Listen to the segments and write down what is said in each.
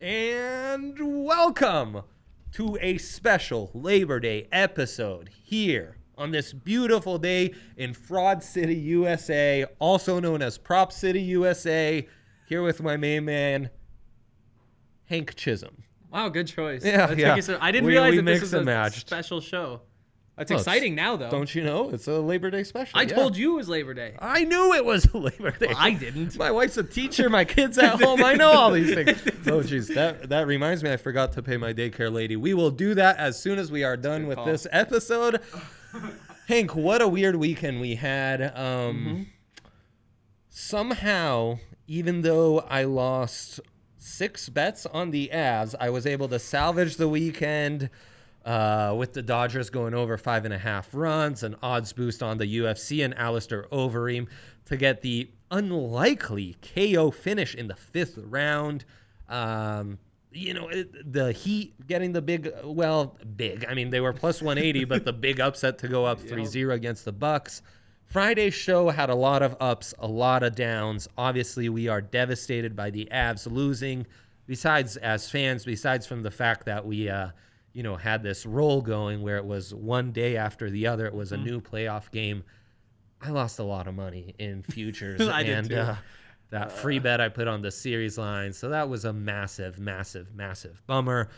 And welcome to a special Labor Day episode here on this beautiful day in Fraud City, USA, also known as Prop City, USA. Here with my main man, Hank Chisholm. Wow, good choice. Yeah, uh, That's yeah. I didn't We- realize we that this was and a matched. special show. That's Well, it's- exciting now, though. Don't you know? It's a Labor Day special. I yeah. told you it was Labor Day. I knew it was Labor Day. I didn't. My wife's a teacher. My kids at home. I know all these things. Oh, jeez, that that reminds me. I forgot to pay my daycare lady. We will do that as soon as we are done with call. this episode. Hank, what a weird weekend we had. Um, Mm-hmm. Somehow, even though I lost six bets on the Avs, I was able to salvage the weekend. Uh, with the Dodgers going over five and a half runs, an odds boost on the UFC and Alistair Overeem to get the unlikely KO finish in the fifth round. Um, you know, it, the Heat getting the big, well, big. I mean, they were plus 180, but the big upset to go up 3 0 against the Bucks. Friday's show had a lot of ups, a lot of downs. Obviously, we are devastated by the Avs losing. Besides, as fans, besides from the fact that we, uh, you know, had this roll going where it was one day after the other, it was a new playoff game. I lost a lot of money in futures I and. Uh, that free bet I put on the series line. So that was a massive, massive, massive bummer.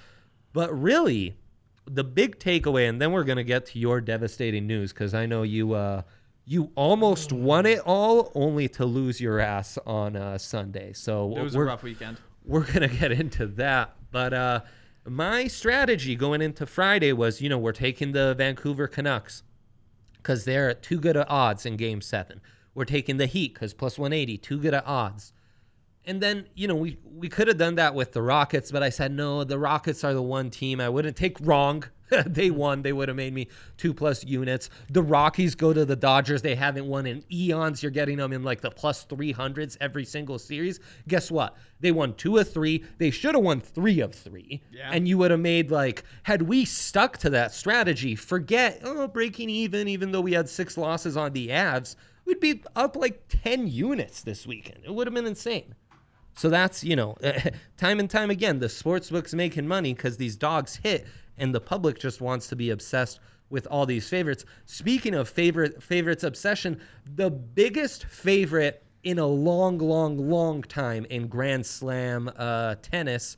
But really, the big takeaway, and then we're gonna get to your devastating news because I know you uh, you almost won it all, only to lose your ass on uh, Sunday. So It was a rough weekend. we're gonna get into that. But uh, my strategy going into Friday was, you know, we're taking the Vancouver Canucks because they're at too good at odds in Game Seven. We're taking the Heat because plus 180, too good at odds. And then, you know, we we could have done that with the Rockets, but I said no. The Rockets are the one team I wouldn't take wrong. they won. They would have made me two plus units. The Rockies go to the Dodgers. They haven't won in eons. You're getting them in like the plus 300s every single series. Guess what? They won two of three. They should have won three of three. Yeah. And you would have made like, had we stuck to that strategy, forget, oh, breaking even, even though we had six losses on the Avs, we'd be up like 10 units this weekend. It would have been insane. So that's, you know, time and time again, the sports books making money because these dogs hit and the public just wants to be obsessed with all these favorites. Speaking of favorite favorites obsession, the biggest favorite in a long, long, long time in Grand Slam uh, tennis.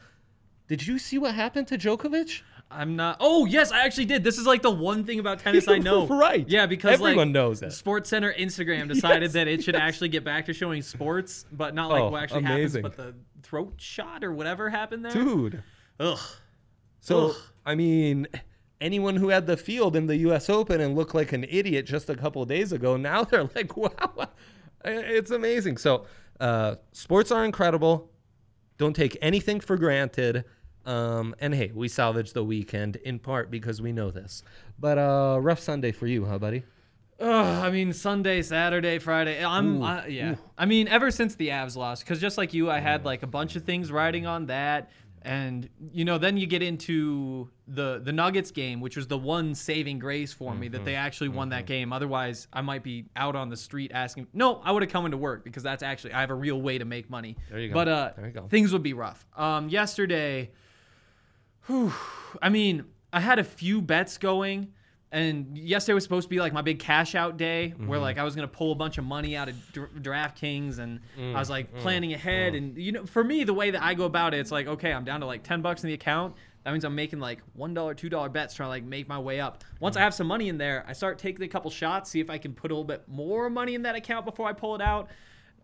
Did you see what happened to Djokovic? I'm not. Oh yes, I actually did. This is like the one thing about tennis I know. Right. Yeah, because Everyone like, knows it. Sports Center Instagram decided Yes, that it should actually get back to showing sports, but not like Oh, what actually amazing. happens, but the throat shot or whatever happened there. Dude. Ugh. So, Ugh. I mean, anyone who had the field in the U.S. Open and looked like an idiot just a couple days ago, now they're like, wow, it's amazing. So, uh, sports are incredible. Don't take anything for granted. Um, and hey, we salvaged the weekend in part because we know this. But uh, rough Sunday for you, huh, buddy? Ugh, I mean, Sunday, Saturday, Friday. I'm, Ooh, I, yeah. ooh. I mean, ever since the Avs lost, because just like you, I had like a bunch of things riding on that, and you know, then you get into the the Nuggets game, which was the one saving grace for me Mm-hmm. that they actually won that game. Otherwise, I might be out on the street asking. No, I would have come into work because that's actually I have a real way to make money. There you go. But uh, There you go. things would be rough. Um, yesterday. Whew, I mean, I had a few bets going, and yesterday was supposed to be like my big cash out day, where Mm-hmm. like I was gonna pull a bunch of money out of Dra- DraftKings, and I Mm, was like planning ahead. And you know, for me, the way that I go about it, it's like okay, I'm down to like ten bucks in the account. That means I'm making like one dollar, two dollar bets, trying to like make my way up. Once I Mm. have some money in there, I start taking a couple shots, see if I can put a little bit more money in that account before I pull it out.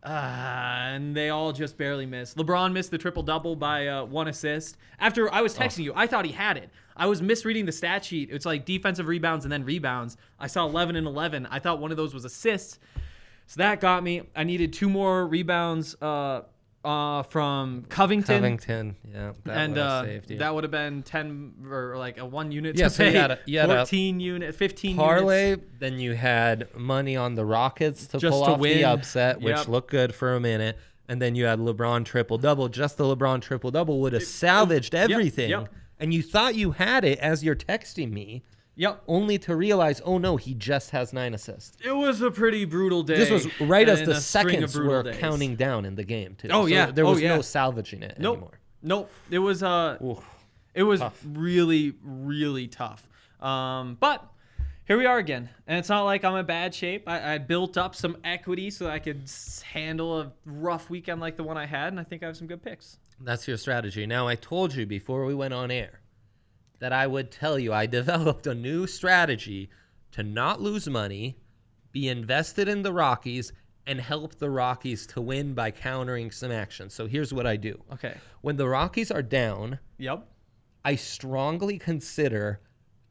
Uh, and they all just barely missed. LeBron missed the triple double by uh, one assist. After I was texting you, I thought he had it. I was misreading the stat sheet. It's like defensive rebounds and then rebounds. I saw 11 and 11. I thought one of those was assists. So that got me. I needed two more rebounds uh, uh, from Covington. Covington, yeah, that and uh, that would have been 10 or like a one unit Yeah, to so you had a- you had a 14 unit, 15 parlay. units. Then you had money on the Rockets to Just pull to off win. the upset, which Yep. looked good for a minute. And then you had LeBron triple double. Just the LeBron triple double would have salvaged everything. yep. And you thought you had it as you're texting me, Yep. only to realize, oh no, he just has nine assists. It was a pretty brutal day. This was right as the seconds were days. counting down in the game too. Oh, So yeah. there Oh, was yeah. no salvaging it Nope. anymore. Nope. It was uh Oof. it was Tough. really really tough. Um, but here we are again, and it's not like I'm in bad shape. I, I built up some equity so that I could handle a rough weekend like the one I had, and I think I have some good picks. That's your strategy. Now, I told you before we went on air that I would tell you I developed a new strategy to not lose money, be invested in the Rockies, and help the Rockies to win by countering some action. So here's what I do. Okay. When the Rockies are down, Yep. I strongly consider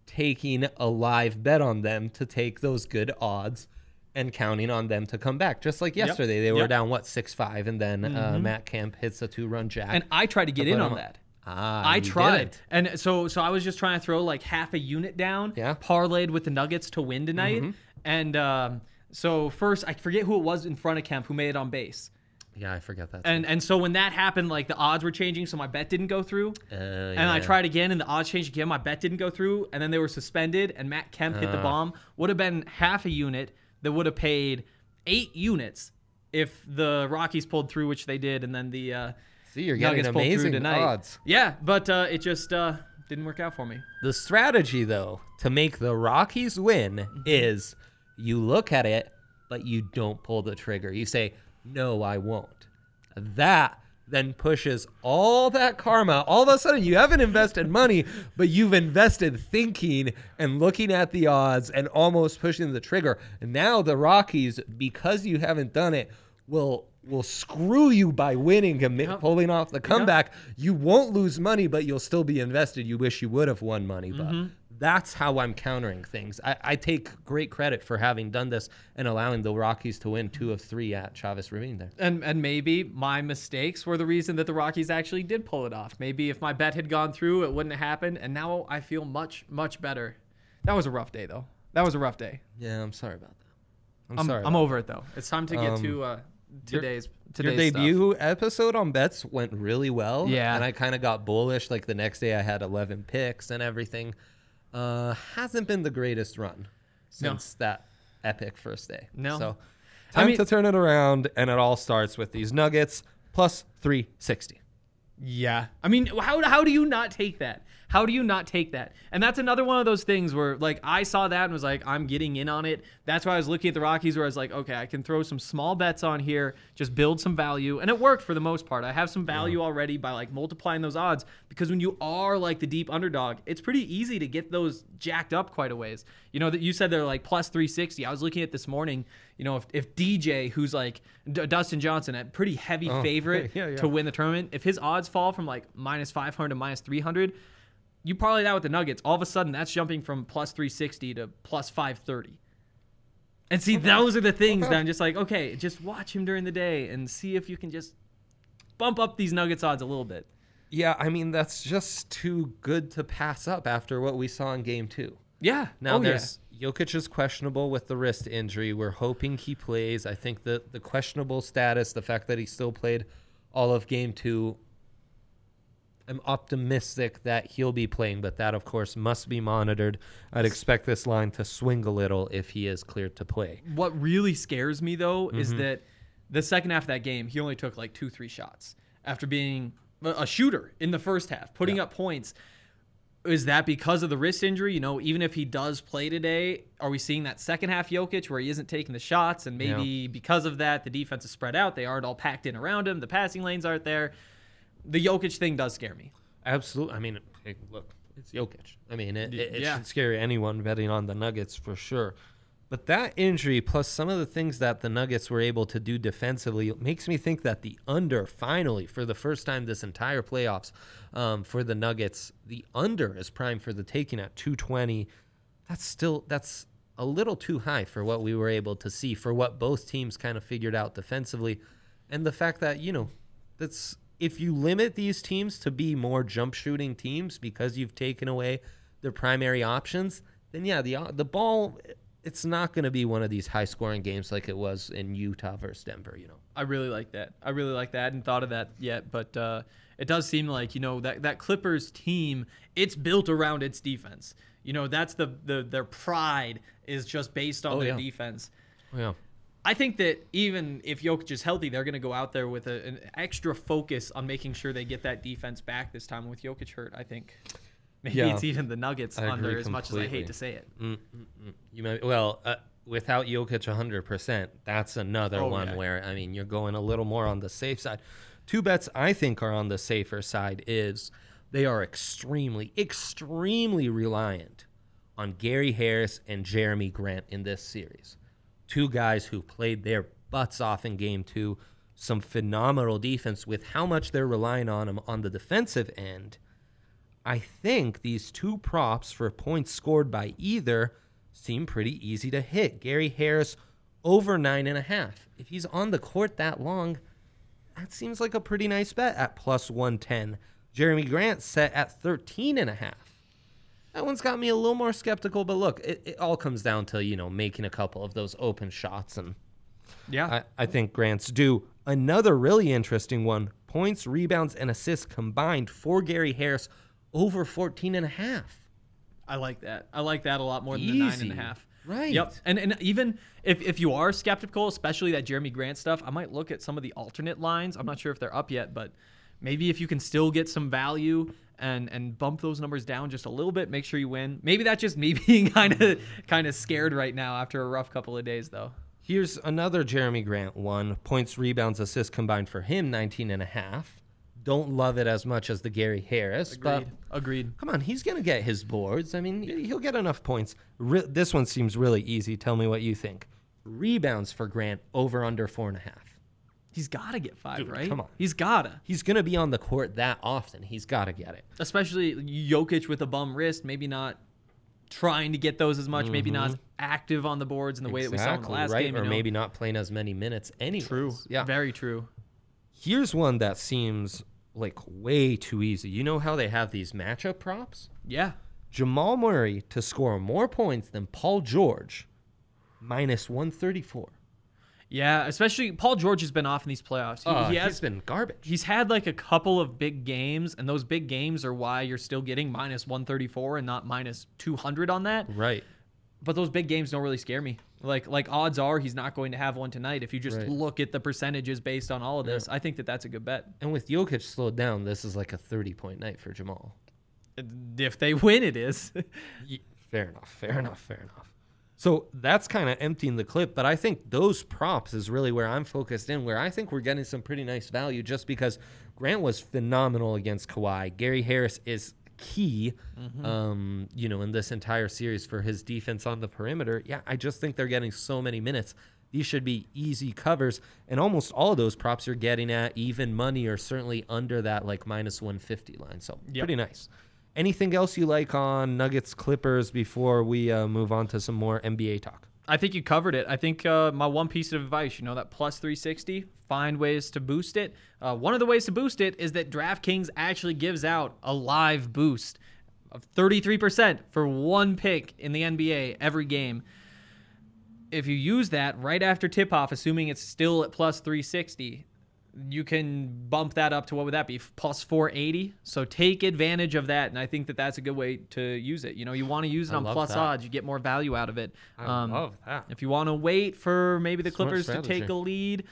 taking a live bet on them to take those good odds and counting on them to come back. Just like yesterday, they were Yep. Mm-hmm. down what six five, and then uh, Matt Kemp hits a two run jack. And I tried to get put in on that. ah, I tried, and so so I was just trying to throw like half a unit down. Yeah. Mm-hmm. Parlayed with the Nuggets to win tonight, and um, so first I forget who it was in front of Kemp who made it on base, Yeah, I forget that. and and so when that happened, like the odds were changing, so my bet didn't go through. Uh, And I yeah. tried again, and the odds changed again. My bet didn't go through, and then they were suspended. And Matt Kemp hit the Uh. bomb. Would have been half a unit that would have paid eight units if the Rockies pulled through, which they did, and then the uh, See, you're Nuggets pulled through amazing tonight. odds. Yeah, but uh, it just uh, didn't work out for me. The strategy, though, to make the Rockies win Mm-hmm. is you look at it, but you don't pull the trigger. You say, "No, I won't." That then pushes all that karma. All of a sudden, you haven't invested money, but you've invested thinking and looking at the odds and almost pushing the trigger. And now the Rockies, because you haven't done it, will will screw you by winning and Yep. pulling off the comeback. You won't lose money, but you'll still be invested. You wish you would have won money, but Mm-hmm. That's how I'm countering things. I, I take great credit for having done this and allowing the Rockies to win two of three at Chavez Ravine there. And and maybe my mistakes were the reason that the Rockies actually did pull it off. Maybe if my bet had gone through, it wouldn't have happened. And now I feel much much better. That was a rough day though. That was a rough day. Yeah, I'm sorry about that. I'm, I'm, sorry. I'm over it though. It's time to get Um, to uh, today's that. today's Your stuff. debut episode on bets went really well. Yeah. And I kind of got bullish. Like the next day, I had 11 picks and everything. Uh, hasn't been the greatest run No. since that epic first day. No. So I time mean- to turn it around, and it all starts with these Nuggets plus 360. Yeah. I mean, how, how do you not take that? How do you not take that? And that's another one of those things where, like, I saw that and was like, I'm getting in on it. That's why I was looking at the Rockies where I was like, okay, I can throw some small bets on here, just build some value. And it worked for the most part. I have some value already by, like, multiplying those odds because when you are, like, the deep underdog, it's pretty easy to get those jacked up quite a ways. You know, that you said they're like plus 360. I was looking at this morning, you know, if, if DJ, who's like D- Dustin Johnson, a pretty heavy Oh, favorite yeah, yeah. to win the tournament, if his odds fall from like minus 500 to minus 300, you parlay that with the Nuggets. All of a sudden, that's jumping from plus 360 to plus 530. And see, those are the things that I'm just like, okay, just watch him during the day and see if you can just bump up these Nuggets odds a little bit. Yeah, I mean, that's just too good to pass up after what we saw in game two. Yeah. Now oh, yeah. there's Jokic is questionable with the wrist injury. We're hoping he plays. I think the the questionable status, the fact that he still played all of game two, I'm optimistic that he'll be playing, but that of course must be monitored. I'd expect this line to swing a little if he is cleared to play. What really scares me though is Mm-hmm. that the second half of that game, he only took like two, three shots after being a shooter in the first half, putting Yeah. up points. Is that because of the wrist injury? You know, even if he does play today, are we seeing that second half Jokic where he isn't taking the shots? And maybe because of that, the defense is spread out. They aren't all packed in around him. The passing lanes aren't there. The Jokic thing does scare me. Absolutely. I mean, hey, look, it's Jokic. I mean, it, it, it Yeah. should scare anyone betting on the Nuggets for sure. But that injury, plus some of the things that the Nuggets were able to do defensively, makes me think that the under, finally, for the first time this entire playoffs, um, for the Nuggets, the under is prime for the taking at 220. That's still that's a little too high for what we were able to see for what both teams kind of figured out defensively, and the fact that you know that's if you limit these teams to be more jump shooting teams because you've taken away their primary options, then yeah, the the ball it's not going to be one of these high scoring games like it was in Utah versus Denver. You know. I really like that. I really like that. I hadn't thought of that yet, but uh, it does seem like you know that that Clippers team. It's built around its defense. You know that's the the their pride is just based on Oh, their yeah. defense. Yeah. I think that even if Jokic is healthy, they're going to go out there with a, an extra focus on making sure they get that defense back this time. With Jokic hurt, I think maybe Yeah. it's even the Nuggets I under agree as much as I hate to say it. Mm, mm, mm. You might well uh, without Jokic 100%. That's another Oh, one yeah. where I mean you're going a little more on the safe side. Two bets I think are on the safer side is they are extremely extremely reliant on Gary Harris and Jerami Grant in this series. Two guys who played their butts off in game 2, some phenomenal defense with how much they're relying on them on the defensive end. I think these two props for points scored by either seem pretty easy to hit. Gary Harris over nine and a half. If he's on the court that long, that seems like a pretty nice bet at plus 110. Jerami Grant set at 13 and a half. That one's got me a little more skeptical, but look, it, it all comes down to, you know, making a couple of those open shots and Yeah, I, I think Grant's due. Another really interesting one points, rebounds, and assists combined for Gary Harris over 14 and a half. I like that. I like that a lot more than the nine and a half. Right. Yep. And and even if, if you are skeptical, especially that Jerami Grant stuff, I might look at some of the alternate lines. I'm not sure if they're up yet, but maybe if you can still get some value and and bump those numbers down just a little bit, make sure you win. Maybe that's just me being kind of kind of scared right now after a rough couple of days though. Here's another Jerami Grant one. Points, rebounds, assists combined for him 19 and a half. Don't love it as much as the Gary Harris, but Agreed. Agreed. come on, he's going to get his boards. I mean, he'll get enough points. Re- this one seems really easy. Tell me what you think. Rebounds for Grant over under four and a half. He's got to get five, Dude, right? come on. He's gotta. He's going to be on the court that often. He's got to get it. especially Jokic with a bum wrist, maybe not trying to get those as much, maybe not as active on the boards in the way that we saw in the last Mm-hmm. right? game. or you know? maybe not playing as many minutes anyway. true. Yeah. very true. Here's one that seems like way too easy. You know how they have these matchup props? Yeah, Jamal Murray to score more points than Paul George, minus 134. Yeah. Especially Paul George has been off in these playoffs. He, Uh, he he's has. been garbage. He's had like a couple of big games, and those big games are why you're still getting minus 134 and not minus 200 on that. right. But those big games don't really scare me. Like like odds are he's not going to have one tonight. If you just Right. look at the percentages based on all of this, I think that that's a good bet. And with Jokic slowed down, this is like a 30 point night for Jamal. If they win, it is. Fair enough. Fair enough. Fair enough. So that's kind of emptying the clip, but I think those props is really where I'm focused in, where I think we're getting some pretty nice value just because Grant was phenomenal against Kawhi. Gary Harris is key, um, you know, in this entire series for his defense on the perimeter. Yeah, I just think they're getting so many minutes. These should be easy covers, and almost all of those props you're getting at even money or certainly under that like minus 150 line. So Yep. pretty nice. Anything else you like on Nuggets Clippers before we uh, move on to some more NBA talk? I think you covered it. I think uh, my one piece of advice, you know, that plus 360, find ways to boost it. Uh, one of the ways to boost it is that DraftKings actually gives out a live boost of 33% for one pick in the NBA every game. If you use that right after tip off, assuming it's still at plus 360, you can bump that up to what would that be? Plus 480. So take advantage of that. And I think that that's a good way to use it. You know, you want to use it I on plus that. odds, you get more value out of it. I Um, that. if you want to wait for maybe the Smart Clippers to take a lead,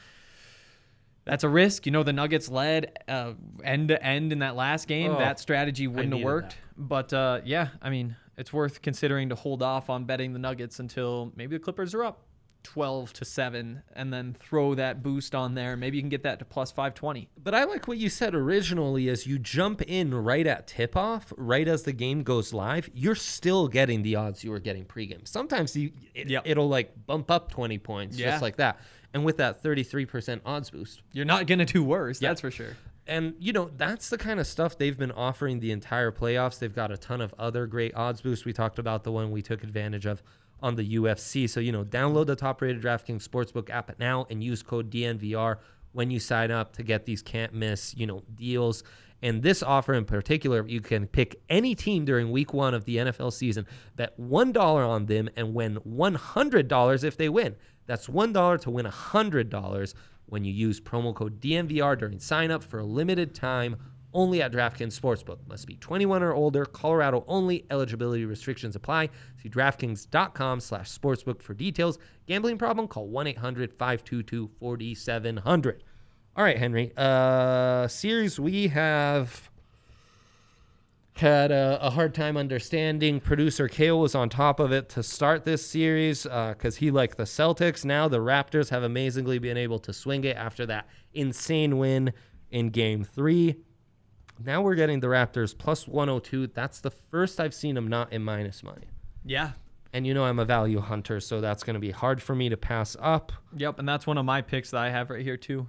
that's a risk. You know, the Nuggets led uh, end to end in that last game. Oh, that strategy wouldn't have worked. But uh, yeah, I mean, it's worth considering to hold off on betting the Nuggets until maybe the Clippers are up 12 to 7 and then throw that boost on there. Maybe you can get that to plus 520. But I like what you said originally is you jump in right at tip off, right as the game goes live, you're still getting the odds you were getting pregame. Sometimes you, it, Yep. it'll like bump up 20 points Yeah. just like that. And with that 33% odds boost. You're not going to do worse, Yeah. that's for sure. And you know, that's the kind of stuff they've been offering the entire playoffs. They've got a ton of other great odds boosts. We talked about the one we took advantage of on the UFC. So, you know, download the top rated DraftKings Sportsbook app now and use code DNVR when you sign up to get these can't miss, you know, deals. And this offer in particular, you can pick any team during week one of the NFL season, bet $1 on them, and win $100 if they win. That's $1 to win $100 when you use promo code DNVR during sign up for a limited time only at DraftKings Sportsbook. Must be 21 or older. Colorado only. Eligibility restrictions apply. See DraftKings.com slash sportsbook for details. Gambling problem? Call 1-800-522-4700. All right, Henry. Uh, series we have had a, a, hard time understanding. Producer Kale was on top of it to start this series because uh, he liked the Celtics. Now the Raptors have amazingly been able to swing it after that insane win in game three. Now we're getting the Raptors plus 102. That's the first I've seen them not in minus money. Yeah. And you know I'm a value hunter, so that's going to be hard for me to pass up. Yep, and that's one of my picks that I have right here too.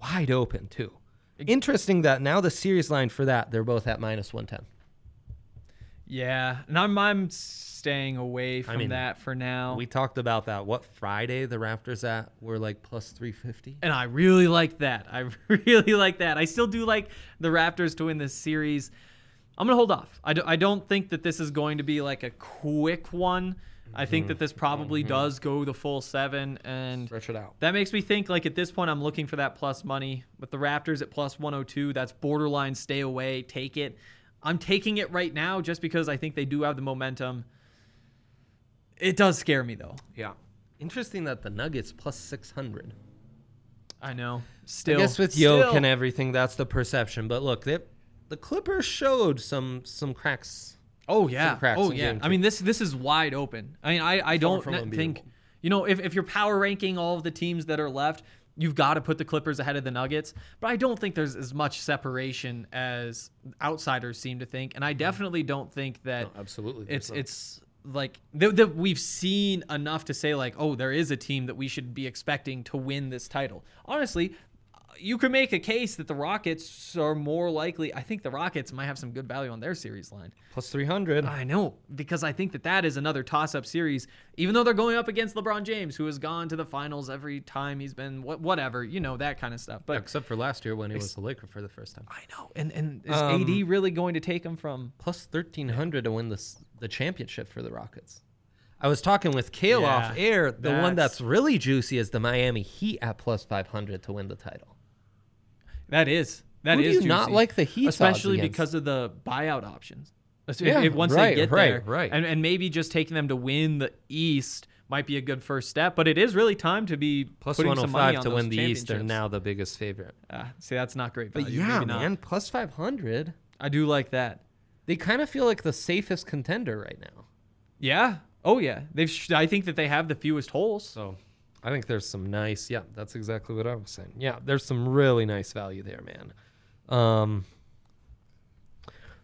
Wide open too. Interesting that now the series line for that they're both at minus 110. Yeah, and I'm I'm staying away from I mean, that for now. We talked about that. What Friday the Raptors at were like plus 350. and I really like that. I really like that. I still do like the Raptors to win this series. I'm gonna hold off. I, do, I don't think that this is going to be like a quick one. I think mm-hmm. that this probably mm-hmm. does go the full seven, and Stretch it out. that makes me think like at this point I'm looking for that plus money with the Raptors at plus 102. That's borderline stay away, take it. I'm taking it right now just because I think they do have the momentum. It does scare me though. Yeah. Interesting that the Nuggets plus 600. I know. Still, I guess with still. Yoke and everything, that's the perception. But look, they, the Clippers showed some some cracks. Oh yeah. cracks Oh yeah. I mean this this is wide open. I mean I I don't from ne- think you know if if you're power ranking all of the teams that are left, you've got to put the Clippers ahead of the Nuggets. But I don't think there's as much separation as outsiders seem to think, and I mm-hmm. definitely don't think that No, absolutely, it's not. it's like that we've seen enough to say like oh there is a team that we should be expecting to win this title. Honestly. You could make a case that the Rockets are more likely. I think the Rockets might have some good value on their series line. Plus 300. I know because I think that that is another toss-up series. Even though they're going up against LeBron James, who has gone to the finals every time he's been wha- whatever, you know that kind of stuff. But Except for last year when he was a Laker for the first time. I know, and and is Um, AD really going to take him from? Plus 1300 to win this, the championship for the Rockets. I was talking with Kale Yeah, off air. The one that's- that's really juicy is the Miami Heat at plus 500 to win the title. That is that Who do you not like the Heat's odds especially against? because of the buyout options. Yeah, if once right, they get right, there, right. and and maybe just taking them to win the East might be a good first step. But it is really time to be Plus putting some money 105 on to those win the East. They're now the biggest favorite. Ah, see, that's not great value. But yeah, Maybe not. man, plus 500. I do like that. They kind of feel like the safest contender right now. Yeah. Oh yeah. They've. Sh- I think that they have the fewest holes. So I think there's some nice, yeah, that's exactly what I was saying. Yeah, there's some really nice value there, man. Um,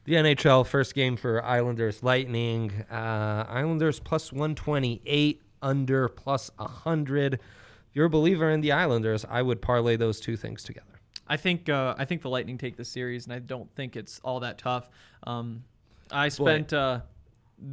the NHL first game for Islanders Lightning. Uh, Islanders plus 128, under plus 100. If you're a believer in the Islanders, I would parlay those two things together. I think. Uh, I think the Lightning take the series, and I don't think it's all that tough. Um, I spent. Uh,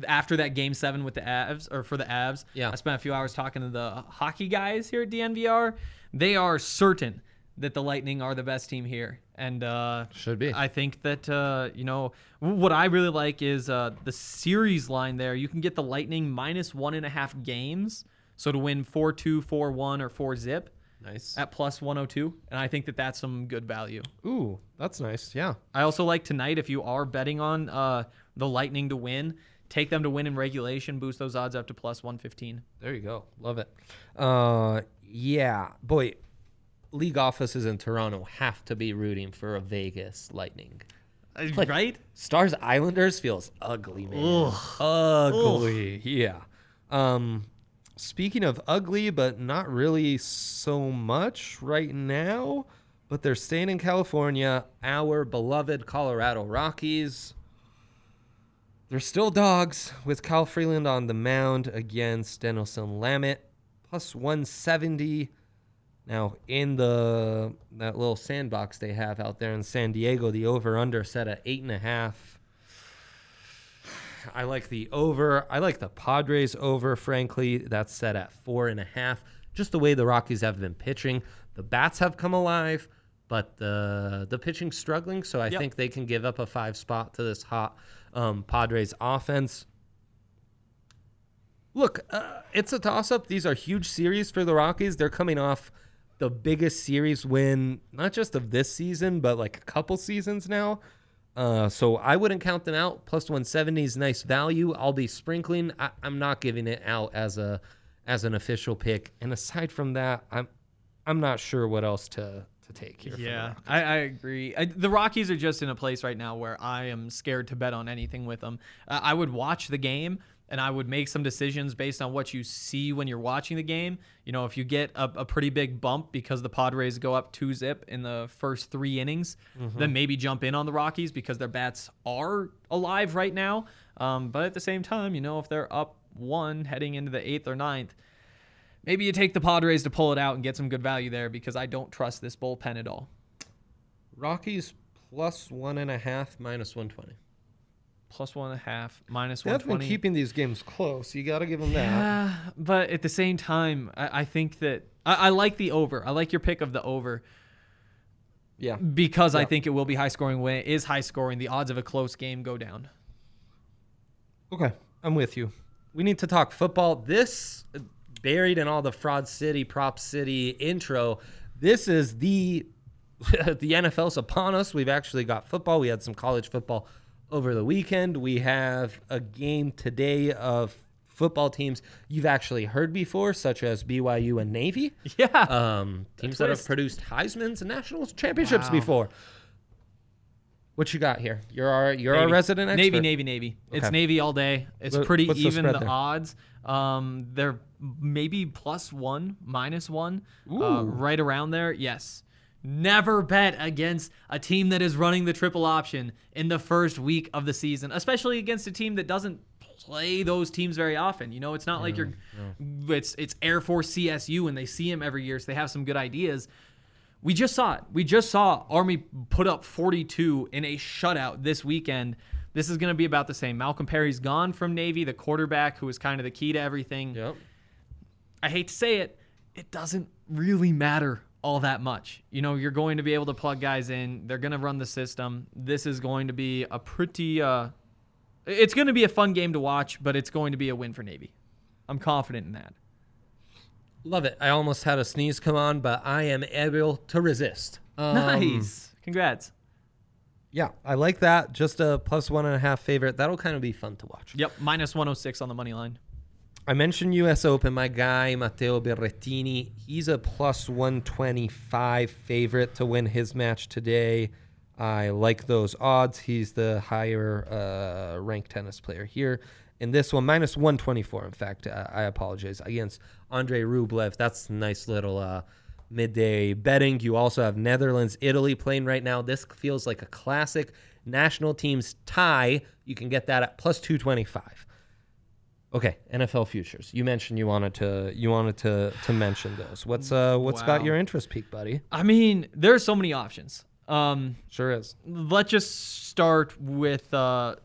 after that game seven with the Avs, or for the Avs, Yeah. I spent a few hours talking to the hockey guys here at DNVR. They are certain that the Lightning are the best team here, and uh, Should be. I think that uh, you know what I really like is uh, the series line there. You can get the Lightning minus one and a half games, so to win four two, four one, or four zip Nice. at plus one hundred two, and I think that that's some good value. Ooh, that's nice. Yeah. I also like tonight if you are betting on uh, the Lightning to win, take them to win in regulation, boost those odds up to plus one fifteen. There you go. Love it. Uh, yeah, boy, league offices in Toronto have to be rooting for a Vegas Lightning. Like- right? Stars Islanders feels ugly, man. Ugh. Ugly. Yeah. Um, speaking of ugly, but not really so much right now. But they're staying in California. Our beloved Colorado Rockies. They're still dogs with Kyle Freeland on the mound against Dinelson Lamet, plus 170. Now in the that little sandbox they have out there in San Diego, the over under set at eight and a half. I like the over. I like the Padres over. Frankly, that's set at four and a half. Just the way the Rockies have been pitching, the bats have come alive, but the the pitching's struggling. So I Yep. think they can give up a five spot to this hot um, Padres offense. Look, uh, it's a toss up. These are huge series for the Rockies. They're coming off the biggest series win, not just of this season, but like a couple seasons now. Uh, so I wouldn't count them out. Plus 170 is nice value. I'll be sprinkling. I, I'm not giving it out as a as an official pick. And aside from that, I'm I'm not sure what else to to take here. for the Yeah, I, I agree. I, the Rockies are just in a place right now where I am scared to bet on anything with them. Uh, I would watch the game and I would make some decisions based on what you see when you're watching the game. You know, if you get a, a pretty big bump because the Padres go up two zip in the first three innings, then maybe jump in on the Rockies because their bats are alive right now. Um, but at the same time, you know, if they're up one heading into the eighth or ninth, maybe you take the Padres to pull it out and get some good value there because I don't trust this bullpen at all. Rockies plus one and a half, minus 120. plus one and a half, minus They one have been keeping these games close. You got to give them that. Yeah, but at the same time, I, I think that I, I like the over. I like your pick of the over Yeah. because I think it will be high scoring. When it is high scoring, the odds of a close game go down. Okay, I'm with you. We need to talk football. This buried in all the fraud city, prop city intro. This is the the NFL's upon us. We've actually got football. We had some college football over the weekend. We have a game today of football teams you've actually heard before, such as BYU and Navy. Yeah, Um, teams that have produced Heisman's and national championships Wow. before. What you got here? You're our you're our Navy. resident expert. Navy, Navy, Navy. It's Navy all day. It's What- pretty what's the even the odds. Um, they're maybe plus one, minus one, uh, right around there. Yes. Never bet against a team that is running the triple option in the first week of the season, especially against a team that doesn't play those teams very often. You know, it's not like you're it's it's Air Force CSU and they see him every year, so they have some good ideas. We just saw it. We just saw Army put up 42 in a shutout this weekend. This is going to be about the same. Malcolm Perry's gone from Navy, the quarterback who was kind of the key to everything. Yep. I hate to say it, it doesn't really matter all that much. You know, you're going to be able to plug guys in. They're going to run the system. This is going to be a pretty uh it's going to be a fun game to watch, but it's going to be a win for Navy. I'm confident in that. Love it. I almost had a sneeze come on, but I am able to resist. Um, nice. Congrats. Yeah, I like that. Just a plus one and a half favorite. That'll kind of be fun to watch. Yep, minus 106 on the money line. I mentioned U.S. Open. My guy Matteo Berrettini. He's a plus one twenty five favorite to win his match today. I like those odds. He's the higher uh, ranked tennis player here. In this one, minus 124. In fact, uh, I apologize against Andre Rublev. That's nice little uh, midday betting. You also have Netherlands, Italy playing right now. This feels like a classic national teams tie. You can get that at plus 225. Okay, NFL futures. You mentioned you wanted to you wanted to to mention those. What's uh what's got your interest peak, buddy? I mean, there are so many options. Um, Sure is. let's just start with uh,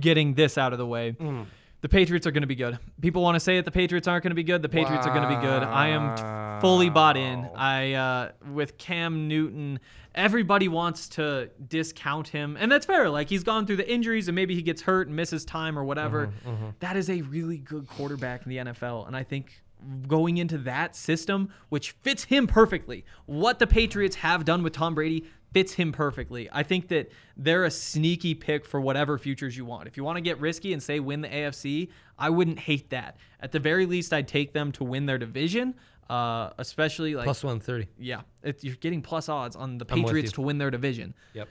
getting this out of the way. Mm. The Patriots are going to be good. People want to say that the Patriots aren't going to be good. The Patriots are going to be good. I am t- fully bought in. I uh, with Cam Newton, everybody wants to discount him, and that's fair. Like he's gone through the injuries, and maybe he gets hurt and misses time or whatever. Mm-hmm, That is a really good quarterback in the NFL, and I think going into that system, which fits him perfectly, what the Patriots have done with Tom Brady fits him perfectly. I think that they're a sneaky pick for whatever futures you want. If you want to get risky and say win the AFC, I wouldn't hate that. At the very least, I'd take them to win their division, uh, especially like Plus 130. yeah, it, you're getting plus odds on the I'm Patriots to win their division. Yep.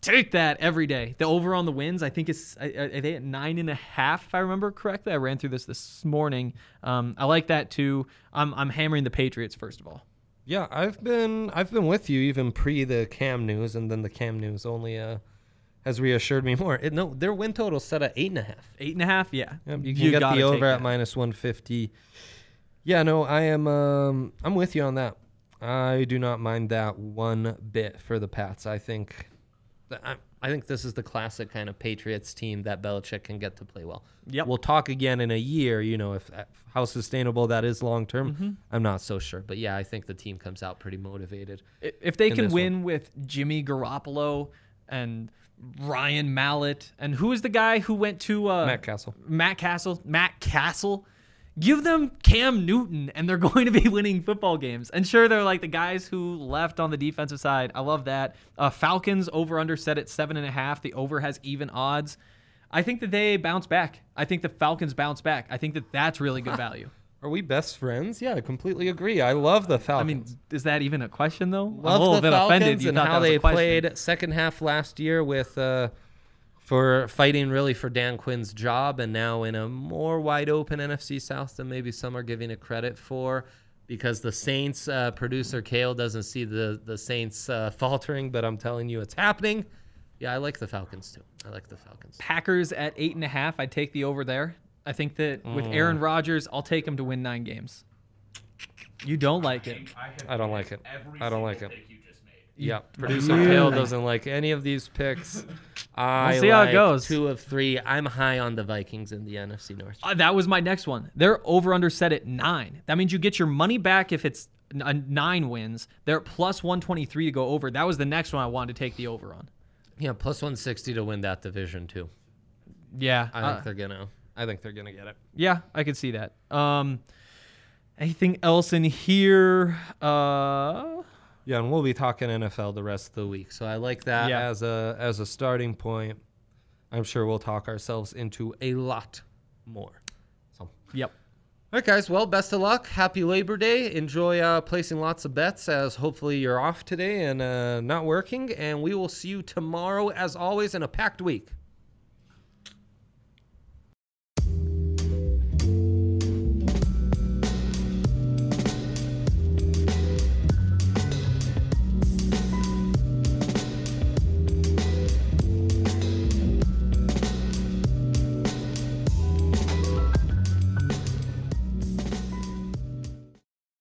Take that every day. The over on the wins, I think is are they at nine and a half? If I remember correctly, I ran through this this morning. Um, I like that too. I'm I'm hammering the Patriots first of all. Yeah, I've been I've been with you even pre the Cam news, and then the Cam news only uh has reassured me more. It, no, their win total set at eight and a half. Eight and a half, yeah. Yep, you can get the over at minus 150. Yeah, no, I am. Um, I'm with you on that. I do not mind that one bit for the Pats. I think, I, I think this is the classic kind of Patriots team that Belichick can get to play well. Yep. We'll talk again in a year. You know, if how sustainable that is long term. Mm-hmm. I'm not so sure, but yeah, I think the team comes out pretty motivated. If they can win with Jimmy Garoppolo and Ryan Mallett and who is the guy who went to uh, Matt Cassel. Matt Cassel. Matt Cassel Give them Cam Newton, and they're going to be winning football games. And sure, they're like the guys who left on the defensive side. I love that. Uh, Falcons over under set at seven and a half. The over has even odds. I think that they bounce back. I think the Falcons bounce back. I think that that's really good value. Are we best friends? Yeah, I completely agree. I love the Falcons. I mean, is that even a question though? I'm a love little the bit Falcons offended. You and how that was a they played second half last year with uh, for fighting really for Dan Quinn's job, and now in a more wide open NFC South than maybe some are giving it credit for. Because the Saints uh, producer Kale doesn't see the the Saints uh, faltering, but I'm telling you, it's happening. Yeah, I like the Falcons too. I like the Falcons. Packers at eight and a half. I'd take the over there. I think that with Mm. Aaron Rodgers, I'll take him to win nine games. You don't like it. I, have I don't like it. I don't like it. pick you just made. Yeah, producer Kale doesn't like any of these picks. I see how it like goes. Two of three. I'm high on the Vikings in the NFC North. Uh, that was my next one. They're over under set at nine. That means you get your money back if it's a nine wins. They're plus 123 to go over. That was the next one I wanted to take the over on. Yeah, plus 160 to win that division too. Yeah. I uh, think they're gonna. I think they're gonna get it. yeah, I could see that. Um, anything else in here? Uh, Yeah, and we'll be talking NFL the rest of the week. So I like that Yeah. as a as a starting point. I'm sure we'll talk ourselves into a lot more. So, yep. All right, guys. Well, best of luck. Happy Labor Day. Enjoy uh, placing lots of bets as hopefully you're off today and uh, not working. And we will see you tomorrow, as always, in a packed week.